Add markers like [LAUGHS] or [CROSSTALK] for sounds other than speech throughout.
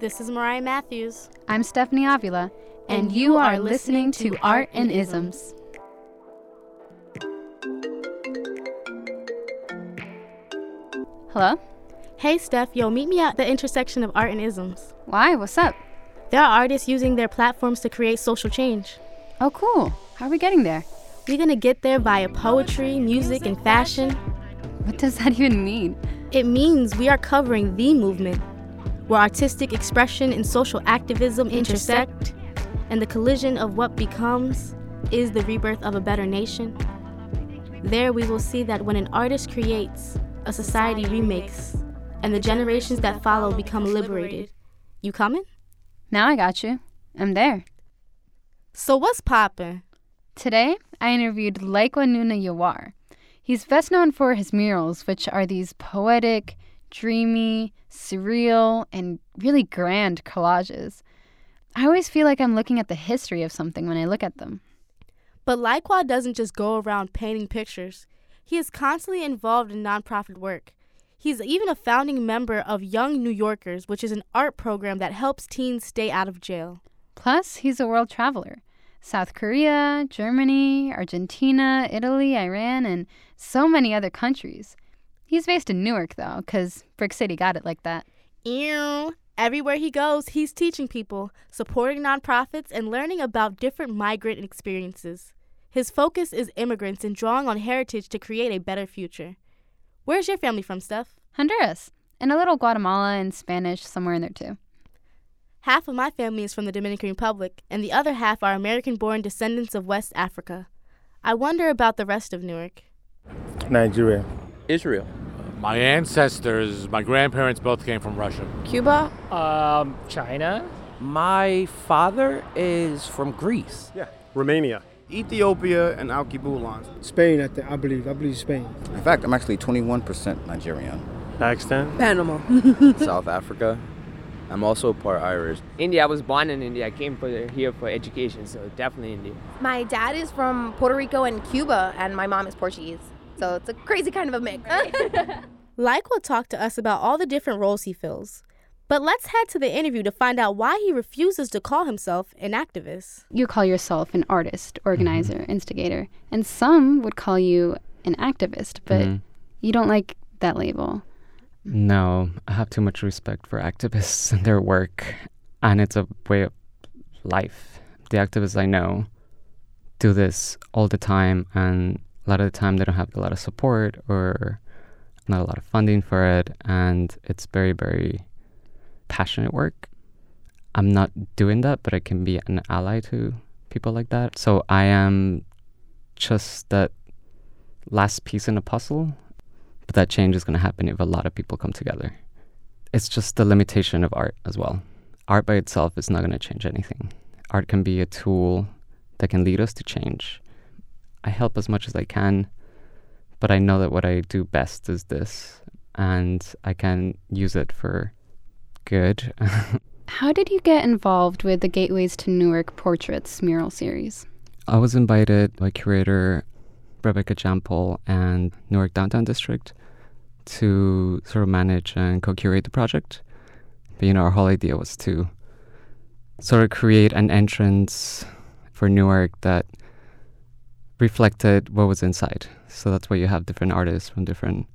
This is Mariah Matthews. I'm Stephanie Avila, and, you are listening to Art and Isms. Hello? Hey, Steph, yo, meet me at the intersection of art and isms. Why? What's up? There are artists using their platforms to create social change. Oh, cool. How are we getting there? We're gonna get there via poetry, music, and fashion. What does that [LAUGHS] even mean? It means we are covering the movement, where artistic expression and social activism intersect, and the collision of what becomes is the rebirth of a better nation. There we will see that when an artist creates, a society remakes, and the generations that follow become liberated. You coming? Now I got you. I'm there. So what's poppin'? Today, I interviewed Layqa Nuna Yawar. He's best known for his murals, which are these poetic, dreamy, surreal, and really grand collages. I always feel like I'm looking at the history of something when I look at them. But Layqa doesn't just go around painting pictures. He is constantly involved in nonprofit work. He's even a founding member of Young New Yorkers, which is an art program that helps teens stay out of jail. Plus, he's a world traveler. South Korea, Germany, Argentina, Italy, Iran, and so many other countries. He's based in Newark, though, because Brick City got it like that. Ew. Everywhere he goes, he's teaching people, supporting nonprofits, and learning about different migrant experiences. His focus is immigrants and drawing on heritage to create a better future. Where's your family from, Steph? Honduras, and a little Guatemala and Spanish somewhere in there, too. Half of my family is from the Dominican Republic, and the other half are American born descendants of West Africa. I wonder about the rest of Newark. Nigeria. Israel. My ancestors, my grandparents both came from Russia. Cuba? Um, China? My father is from Greece. Yeah. Romania. Ethiopia and Alkebulan. Spain, I, th- I believe. I believe Spain. In fact, I'm actually 21% Nigerian. Pakistan. Panama. [LAUGHS] South Africa. I'm also part Irish. India. I was born in India. I came for here for education, so definitely India. My dad is from Puerto Rico and Cuba, and my mom is Portuguese. So it's a crazy kind of a mix. [LAUGHS] Layqa will talk to us about all the different roles he fills. But let's head to the interview to find out why he refuses to call himself an activist. You call yourself an artist, organizer, mm-hmm. instigator, and some would call you an activist, but mm-hmm. you don't like that label. No, I have too much respect for activists and their work, and it's a way of life. The activists I know do this all the time, and a lot of the time they don't have a lot of support or not a lot of funding for it, and it's very, very passionate work. I'm not doing that, but I can be an ally to people like that. So I am just that last piece in a puzzle, but that change is going to happen if a lot of people come together. It's just the limitation of art as well. Art by itself is not going to change anything. Art can be a tool that can lead us to change. I help as much as I can, but I know that what I do best is this, and I can use it for good. [LAUGHS] How did you get involved with the Gateways to Newark Portraits mural series? I was invited by curator Rebecca Jampol and Newark Downtown District to sort of manage and co-curate the project. But you know, our whole idea was to sort of create an entrance for Newark that reflected what was inside. So that's why you have different artists from different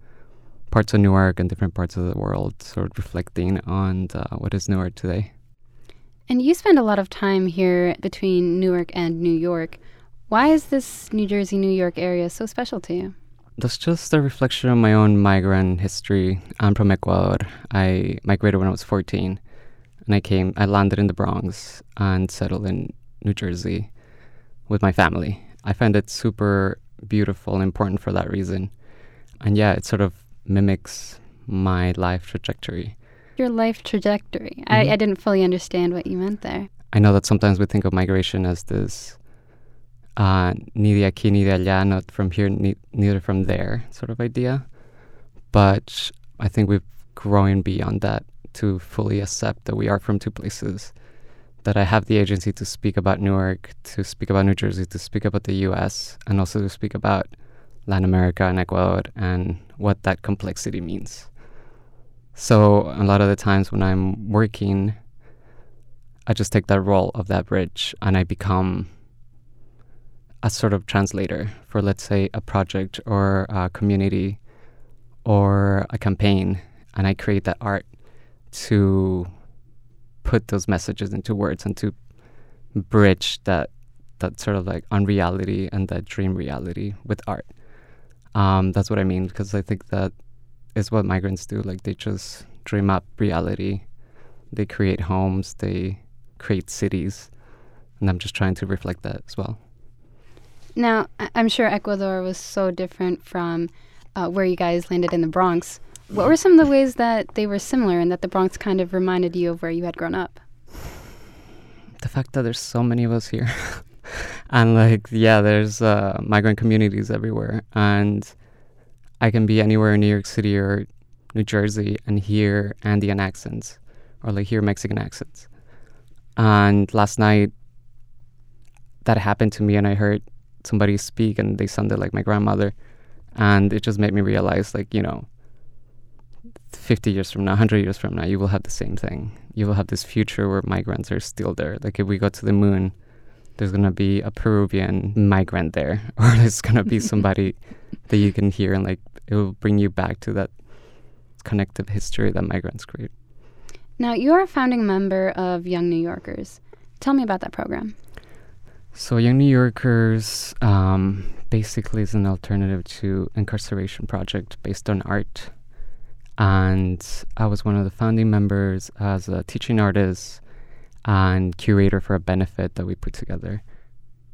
parts of Newark and different parts of the world, sort of reflecting on uh, what is Newark today. And you spend a lot of time here between Newark and New York. Why is this New Jersey, New York area so special to you? That's just a reflection of my own migrant history. I'm from Ecuador. I migrated when I was 14, and I came. I landed in the Bronx and settled in New Jersey with my family. I find it super beautiful and important for that reason. And yeah, it sort of mimics my life trajectory. Your life trajectory. Mm-hmm. I, I didn't fully understand what you meant there. I know that sometimes we think of migration as this uh, ni de aquí ni de allá, not from here, ni, neither from there sort of idea. But I think we've grown beyond that to fully accept that we are from two places. That I have the agency to speak about Newark, to speak about New Jersey, to speak about the US, and also to speak about Latin America and Ecuador and what that complexity means. So, a lot of the times when I'm working, I just take that role of that bridge and I become a sort of translator for, let's say, a project or a community or a campaign. And I create that art to put those messages into words and to bridge that that sort of like unreality and that dream reality with art. Um, that's what I mean because I think that is what migrants do. Like they just dream up reality. They create homes. They create cities, and I'm just trying to reflect that as well. Now, I'm sure Ecuador was so different from uh, where you guys landed in the Bronx. What were some of the ways that they were similar and that the Bronx kind of reminded you of where you had grown up? The fact that there's so many of us here, [LAUGHS] and like yeah, there's uh, migrant communities everywhere, and I can be anywhere in New York City or New Jersey and hear Andean accents or like hear Mexican accents. And last night, that happened to me, and I heard somebody speak, and they sounded like my grandmother, and it just made me realize, like you know, 50 years from now, 100 years from now, you will have the same thing. You will have this future where migrants are still there. Like if we go to the moon, there's going to be a Peruvian migrant there, [LAUGHS] or there's going to be somebody [LAUGHS] that you can hear, and like it will bring you back to that connective history that migrants create. Now, you're a founding member of Young New Yorkers. Tell me about that program. So, Young New Yorkers um, basically is an alternative to incarceration project based on art. And I was one of the founding members as a teaching artist and curator for a benefit that we put together.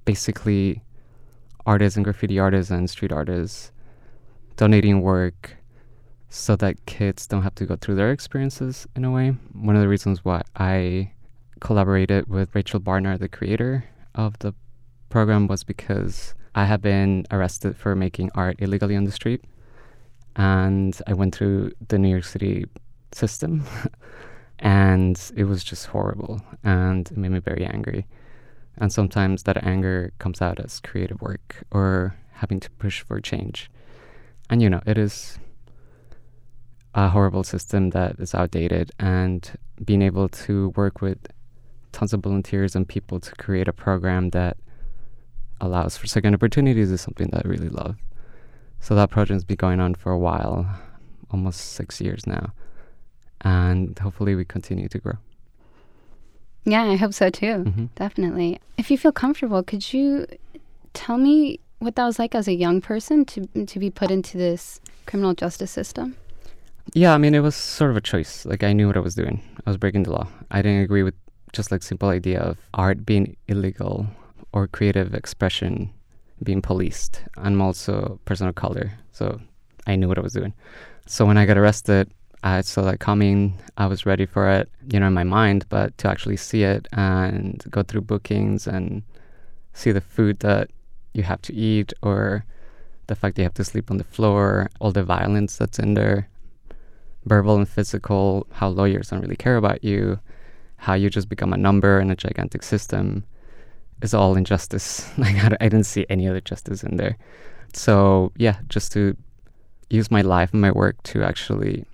Basically, artists and graffiti artists and street artists donating work so that kids don't have to go through their experiences in a way. One of the reasons why I collaborated with Rachel Barnard, the creator of the program, was because I had been arrested for making art illegally on the street. And I went through the New York City system, [LAUGHS] and it was just horrible. And it made me very angry. And sometimes that anger comes out as creative work or having to push for change. And, you know, it is a horrible system that is outdated and being able to work with tons of volunteers and people to create a program that allows for second opportunities is something that I really love. So that project has been going on for a while, almost six years now. And hopefully we continue to grow. Yeah, I hope so too. Mm-hmm. Definitely. If you feel comfortable, could you tell me what that was like as a young person to to be put into this criminal justice system? Yeah, I mean, it was sort of a choice. Like, I knew what I was doing. I was breaking the law. I didn't agree with just like simple idea of art being illegal or creative expression being policed. I'm also a person of color, so I knew what I was doing. So when I got arrested, I saw that coming. I was ready for it, you know, in my mind, but to actually see it and go through bookings and see the food that you have to eat or the fact that you have to sleep on the floor, all the violence that's in there, verbal and physical, how lawyers don't really care about you, how you just become a number in a gigantic system is all injustice. [LAUGHS] like I, I didn't see any other justice in there. So yeah, just to use my life and my work to actually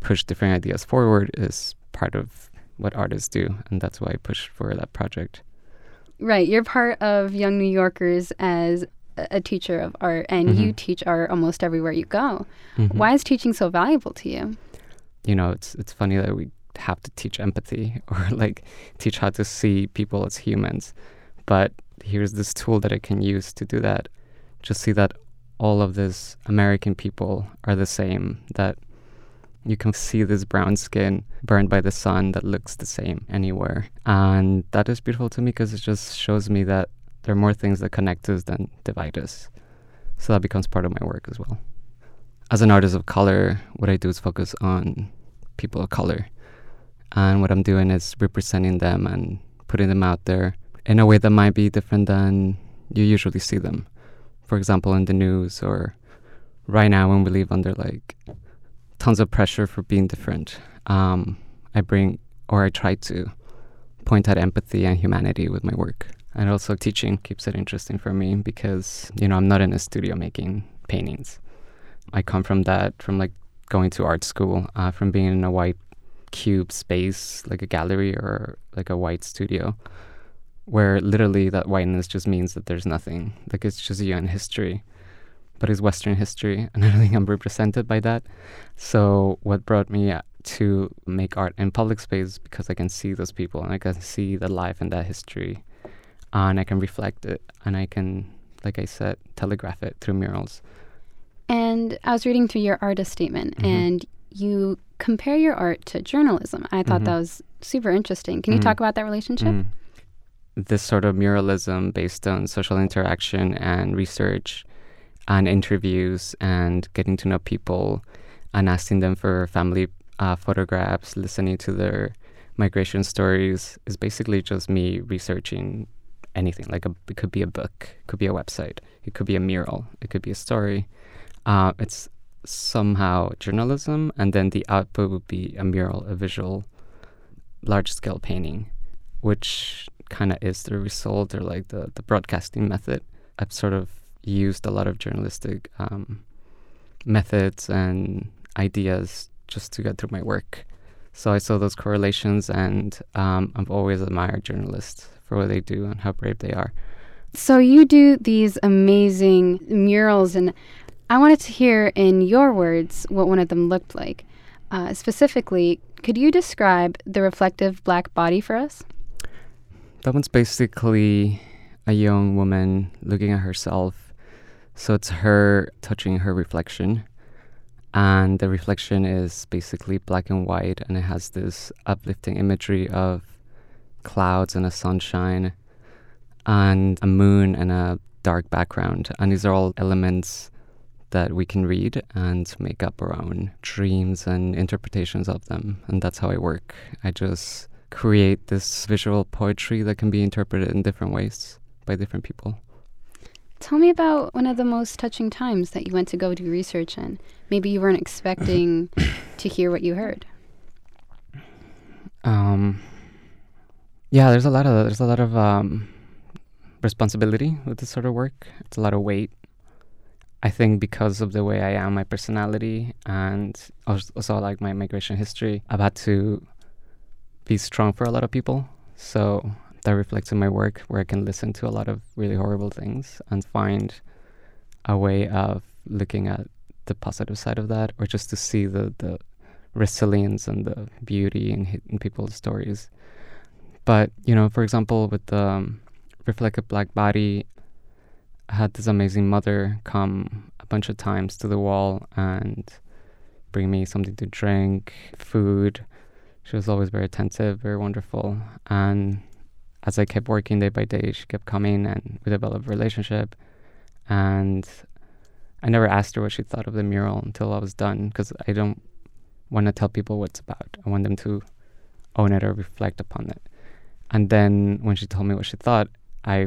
push different ideas forward is part of what artists do, and that's why I pushed for that project. Right, you're part of Young New Yorkers as a teacher of art, and Mhm. you teach art almost everywhere you go. Mhm. Why is teaching so valuable to you? You know, it's it's funny that we have to teach empathy [LAUGHS] or like teach how to see people as humans, but here's this tool that I can use to do that. Just see that all of these American people are the same. That you can see this brown skin burned by the sun that looks the same anywhere. And that is beautiful to me because it just shows me that there are more things that connect us than divide us. So that becomes part of my work as well. As an artist of color, what I do is focus on people of color. And what I'm doing is representing them and putting them out there in a way that might be different than you usually see them. For example, in the news or right now when we live under like tons of pressure for being different, um, I bring or I try to point at empathy and humanity with my work. And also teaching keeps it interesting for me because, you know, I'm not in a studio making paintings. I come from that, from like going to art school, uh, from being in a white cube space, like a gallery or like a white studio, where literally that whiteness just means that there's nothing. Like it's just a UN history, but it's Western history, and [LAUGHS] I don't think I'm represented by that. So what brought me to make art in public space because I can see those people and I can see the life and that history, and I can reflect it, and I can, like I said, telegraph it through murals. And I was reading through your artist statement, mm-hmm. and you compare your art to journalism. I thought mm-hmm. that was super interesting. Can you mm-hmm. talk about that relationship? This sort of muralism based on social interaction and research and interviews and getting to know people and asking them for family uh, photographs, listening to their migration stories is basically just me researching anything. Like a, it could be a book, it could be a website, it could be a mural, it could be a story. Uh, it's somehow journalism, and then the output would be a mural, a visual, large scale painting, which kind of is the result or like the, the broadcasting method. I've sort of used a lot of journalistic um, methods and ideas just to get through my work. So I saw those correlations, and um, I've always admired journalists for what they do and how brave they are. So you do these amazing murals, and I wanted to hear in your words what one of them looked like. Uh, specifically, could you describe the reflective black body for us? That one's basically a young woman looking at herself. So it's her touching her reflection. And the reflection is basically black and white, and it has this uplifting imagery of clouds and a sunshine and a moon and a dark background. And these are all elements that we can read and make up our own dreams and interpretations of them. And that's how I work. I just create this visual poetry that can be interpreted in different ways by different people. Tell me about one of the most touching times that you went to go do research and maybe you weren't expecting [COUGHS] to hear what you heard. Um, yeah, there's a lot of there's a lot of um, responsibility with this sort of work. It's a lot of weight I think because of the way I am, my personality, and also like my migration history, I've had to be strong for a lot of people. So that reflects in my work, where I can listen to a lot of really horrible things and find a way of looking at the positive side of that, or just to see the the resilience and the beauty in, in people's stories. But you know, for example, with the um, reflective black body, I had this amazing mother come a bunch of times to the wall and bring me something to drink, food. She was always very attentive, very wonderful. And as I kept working day by day, she kept coming and we developed a relationship. And I never asked her what she thought of the mural until I was done because I don't want to tell people what it's about. I want them to own it or reflect upon it. And then when she told me what she thought, I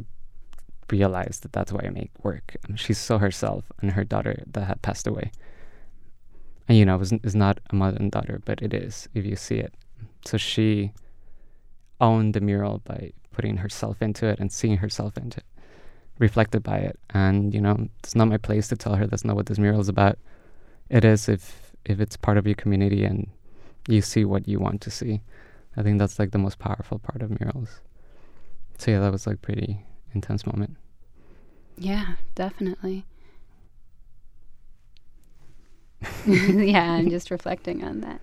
realized that that's why I make work. She saw herself and her daughter that had passed away. And you know, is not a mother and daughter, but it is if you see it. So she owned the mural by putting herself into it and seeing herself into it, reflected by it. And you know, it's not my place to tell her that's not what this mural is about. It is if if it's part of your community and you see what you want to see. I think that's like the most powerful part of murals. So yeah, that was like pretty intense moment. Yeah, definitely. [LAUGHS] [LAUGHS] yeah, I'm just reflecting on that.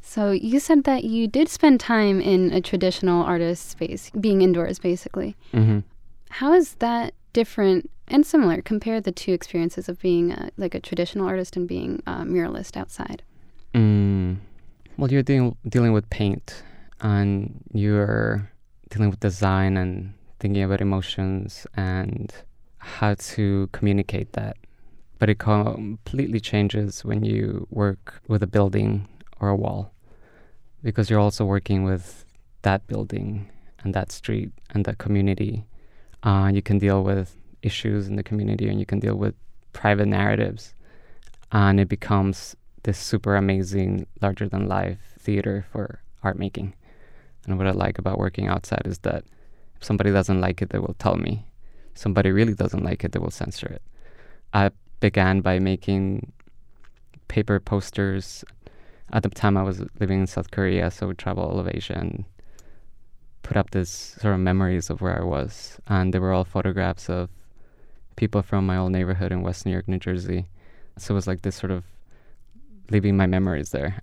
So you said that you did spend time in a traditional artist space, being indoors, basically. Mm-hmm. How is that different and similar? Compare the two experiences of being a, like a traditional artist and being a muralist outside. Mm. Well, you're dealing dealing with paint, and you're dealing with design and thinking about emotions and how to communicate that. But it completely changes when you work with a building or a wall because you're also working with that building and that street and that community. Uh, you can deal with issues in the community and you can deal with private narratives. And it becomes this super amazing, larger than life theater for art making. And what I like about working outside is that if somebody doesn't like it, they will tell me. If somebody really doesn't like it, they will censor it. I began by making paper posters At the time, I was living in South Korea, so we would travel all of Asia and put up this sort of memories of where I was. And they were all photographs of people from my old neighborhood in West New York, New Jersey. So it was like this sort of leaving my memories there.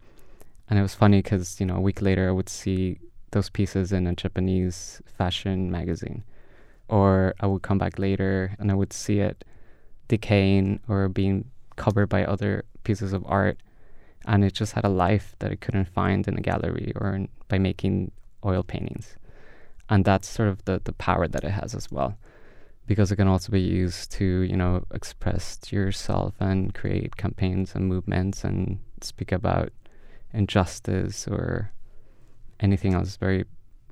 And it was funny because, you know, a week later I would see those pieces in a Japanese fashion magazine. Or I would come back later and I would see it decaying or being covered by other pieces of art. And it just had a life that it couldn't find in a gallery or in, by making oil paintings. And that's sort of the, the power that it has as well. Because it can also be used to, you know, express yourself and create campaigns and movements and speak about injustice or anything else. It's very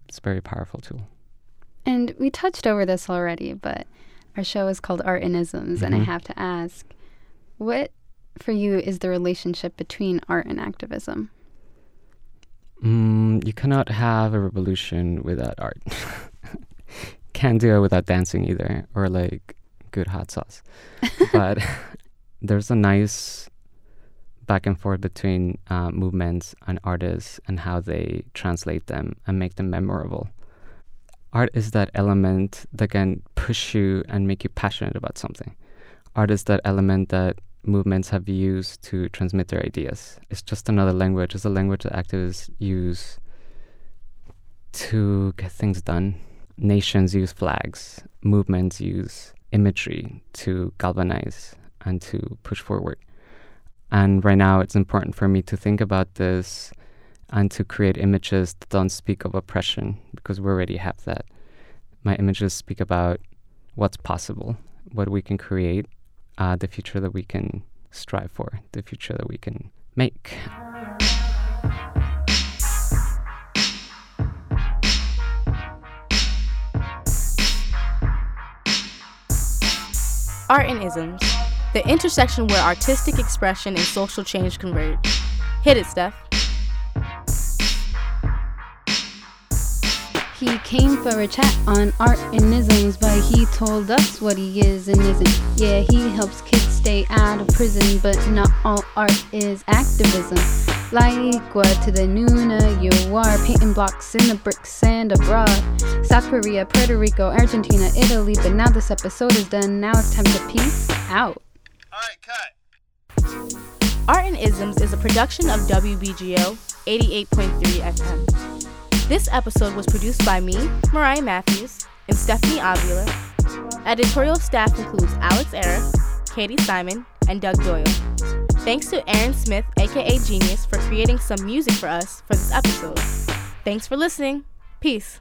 it's a very powerful tool. And we touched over this already, but our show is called Art and Isms, mm-hmm. and I mm-hmm. have to ask, what for you is the relationship between art and activism? Mm, you cannot have a revolution without art. [LAUGHS] Can't do it without dancing either, or like good hot sauce. [LAUGHS] but [LAUGHS] there's a nice back and forth between uh, movements and artists and how they translate them and make them memorable. Art is that element that can push you and make you passionate about something. Art is that element that movements have used to transmit their ideas. It's just another language. It's a language that activists use to get things done. Nations use flags, movements use imagery to galvanize and to push forward. And right now, it's important for me to think about this and to create images that don't speak of oppression because we already have that. My images speak about what's possible, what we can create, uh, the future that we can strive for, the future that we can make. Art and Isms, the intersection where artistic expression and social change converge. Hit it, Steph. He came for a chat on art and isms, but he told us what he is and isn't. Yeah, he helps kids stay out of prison, but not all art is activism. Like what to the Nuna you are, painting blocks in the brick sand abroad. South Korea, Puerto Rico, Argentina, Italy, but now this episode is done. Now it's time to peace out. Alright, cut. Art and Isms is a production of WBGO 88.3 FM. This episode was produced by me, Mariah Matthews, and Stephanie Avila. Editorial staff includes Alex Era, Katie Simon, and Doug Doyle. Thanks to Aaron Smith, aka Genius, for creating some music for us for this episode. Thanks for listening. Peace.